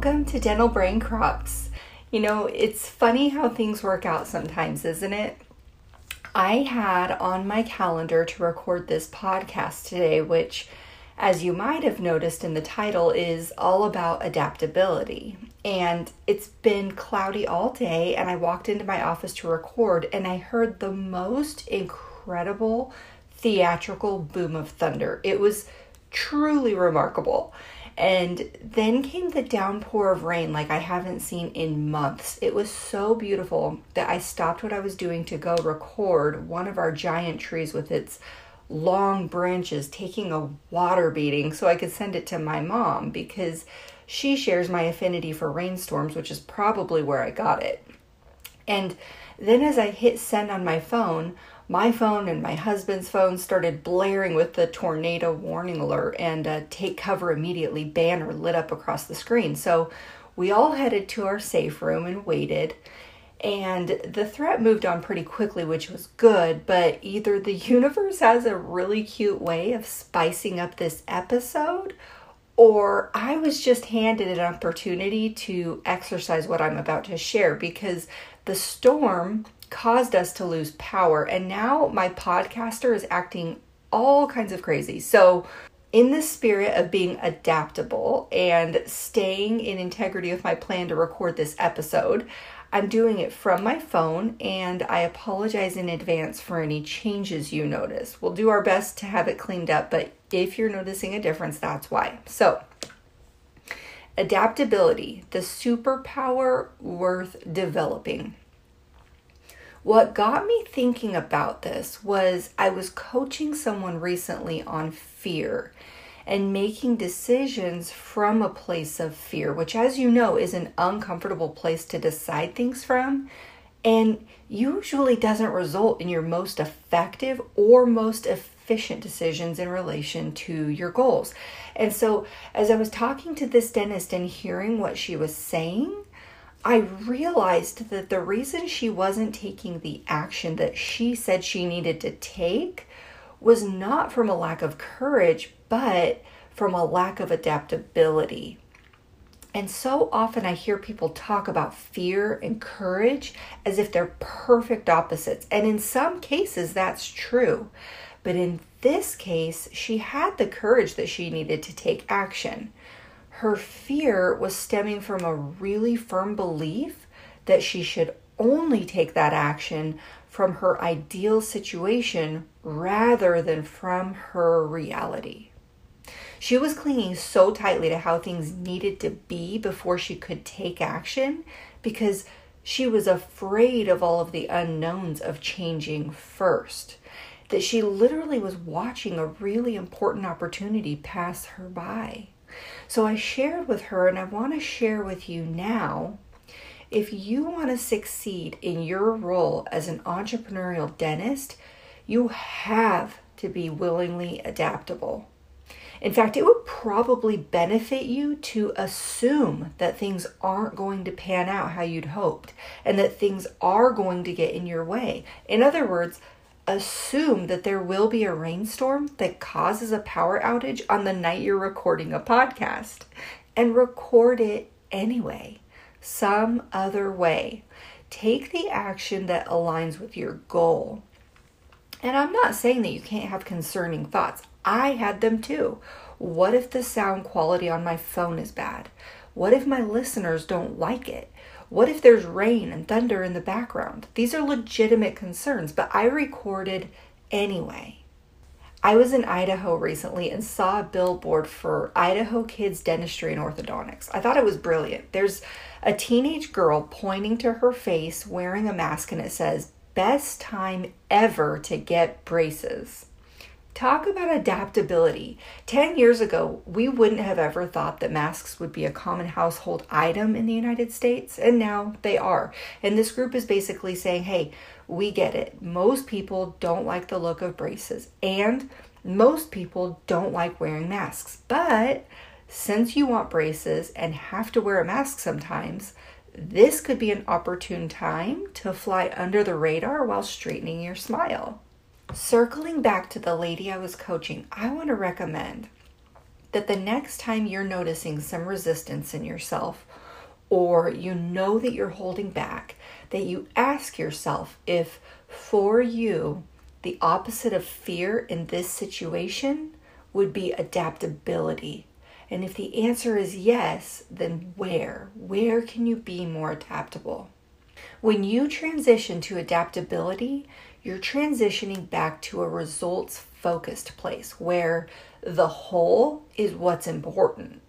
Welcome to Dental Brain Crops. You know, it's funny how things work out sometimes, isn't it? I had on my calendar to record this podcast today, which, as you might have noticed in the title, is all about adaptability. And it's been cloudy all day, and I walked into my office to record, and I heard the most incredible theatrical boom of thunder. It was truly remarkable. And then came the downpour of rain like I haven't seen in months. It was so beautiful that I stopped what I was doing to go record one of our giant trees with its long branches taking a water beating so I could send it to my mom because she shares my affinity for rainstorms, which is probably where I got it. And then as I hit send on my phone, my phone and my husband's phone started blaring with the tornado warning alert and a take cover immediately banner lit up across the screen. So we all headed to our safe room and waited. And the threat moved on pretty quickly, which was good, but either the universe has a really cute way of spicing up this episode, or I was just handed an opportunity to exercise what I'm about to share because the storm caused us to lose power. And now my podcaster is acting all kinds of crazy. So, in the spirit of being adaptable and staying in integrity with my plan to record this episode, I'm doing it from my phone and I apologize in advance for any changes you notice. We'll do our best to have it cleaned up, but if you're noticing a difference, that's why. So, adaptability, the superpower worth developing. What got me thinking about this was I was coaching someone recently on fear and making decisions from a place of fear, which, as you know, is an uncomfortable place to decide things from and usually doesn't result in your most effective or most efficient decisions in relation to your goals. And so, as I was talking to this dentist and hearing what she was saying, I realized that the reason she wasn't taking the action that she said she needed to take was not from a lack of courage, but from a lack of adaptability. And so often I hear people talk about fear and courage as if they're perfect opposites. And in some cases, that's true. But in this case, she had the courage that she needed to take action her fear was stemming from a really firm belief that she should only take that action from her ideal situation rather than from her reality. She was clinging so tightly to how things needed to be before she could take action because she was afraid of all of the unknowns of changing first. That she literally was watching a really important opportunity pass her by. So I shared with her, and I want to share with you now. If you want to succeed in your role as an entrepreneurial dentist, you have to be willingly adaptable. In fact, it would probably benefit you to assume that things aren't going to pan out how you'd hoped and that things are going to get in your way. In other words, assume that there will be a rainstorm that causes a power outage on the night you're recording a podcast and record it anyway, some other way. Take the action that aligns with your goal. And I'm not saying that you can't have concerning thoughts. I had them too. What if the sound quality on my phone is bad? What if my listeners don't like it? What if there's rain and thunder in the background? These are legitimate concerns, but I recorded anyway. I was in Idaho recently and saw a billboard for Idaho Kids Dentistry and Orthodontics. I thought it was brilliant. There's a teenage girl pointing to her face wearing a mask and it says, Best time ever to get braces. Talk about adaptability. 10 years ago, we wouldn't have ever thought that masks would be a common household item in the United States, and now they are. And this group is basically saying, hey, we get it. Most people don't like the look of braces, and most people don't like wearing masks. But since you want braces and have to wear a mask sometimes, this could be an opportune time to fly under the radar while straightening your smile. Circling back to the lady I was coaching, I want to recommend that the next time you're noticing some resistance in yourself or you know that you're holding back, that you ask yourself if for you the opposite of fear in this situation would be adaptability. And if the answer is yes, then where? Where can you be more adaptable? When you transition to adaptability, you're transitioning back to a results focused place where the whole is what's important,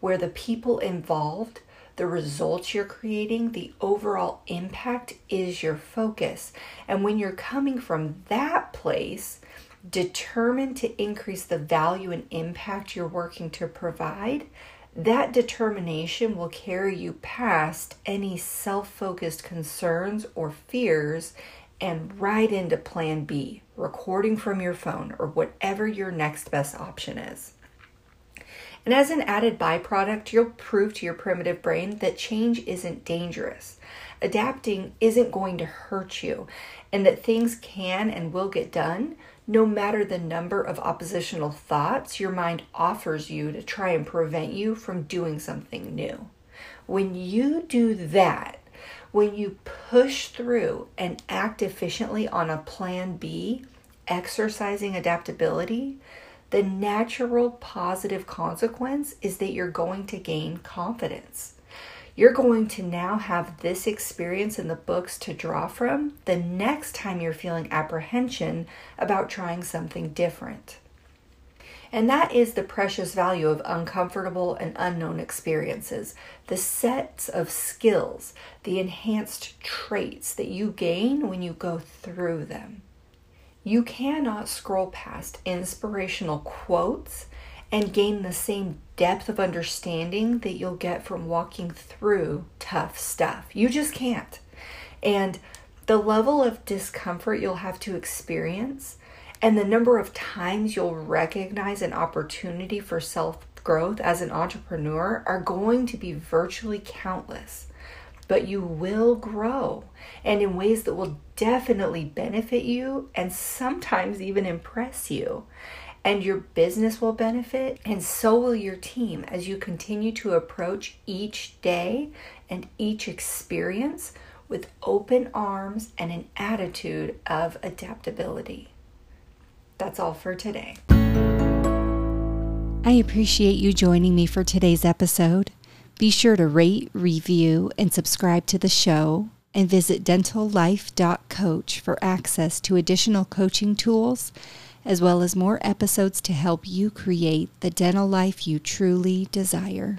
where the people involved, the results you're creating, the overall impact is your focus. And when you're coming from that place, determined to increase the value and impact you're working to provide, that determination will carry you past any self focused concerns or fears and right into plan B, recording from your phone or whatever your next best option is. And as an added byproduct, you'll prove to your primitive brain that change isn't dangerous. Adapting isn't going to hurt you, and that things can and will get done no matter the number of oppositional thoughts your mind offers you to try and prevent you from doing something new. When you do that, when you push through and act efficiently on a plan B, exercising adaptability, the natural positive consequence is that you're going to gain confidence. You're going to now have this experience in the books to draw from the next time you're feeling apprehension about trying something different. And that is the precious value of uncomfortable and unknown experiences, the sets of skills, the enhanced traits that you gain when you go through them. You cannot scroll past inspirational quotes and gain the same depth of understanding that you'll get from walking through tough stuff. You just can't. And the level of discomfort you'll have to experience and the number of times you'll recognize an opportunity for self growth as an entrepreneur are going to be virtually countless but you will grow and in ways that will definitely benefit you and sometimes even impress you. And your business will benefit, and so will your team as you continue to approach each day and each experience with open arms and an attitude of adaptability. That's all for today. I appreciate you joining me for today's episode. Be sure to rate, review, and subscribe to the show, and visit dentallife.coach for access to additional coaching tools, as well as more episodes to help you create the dental life you truly desire.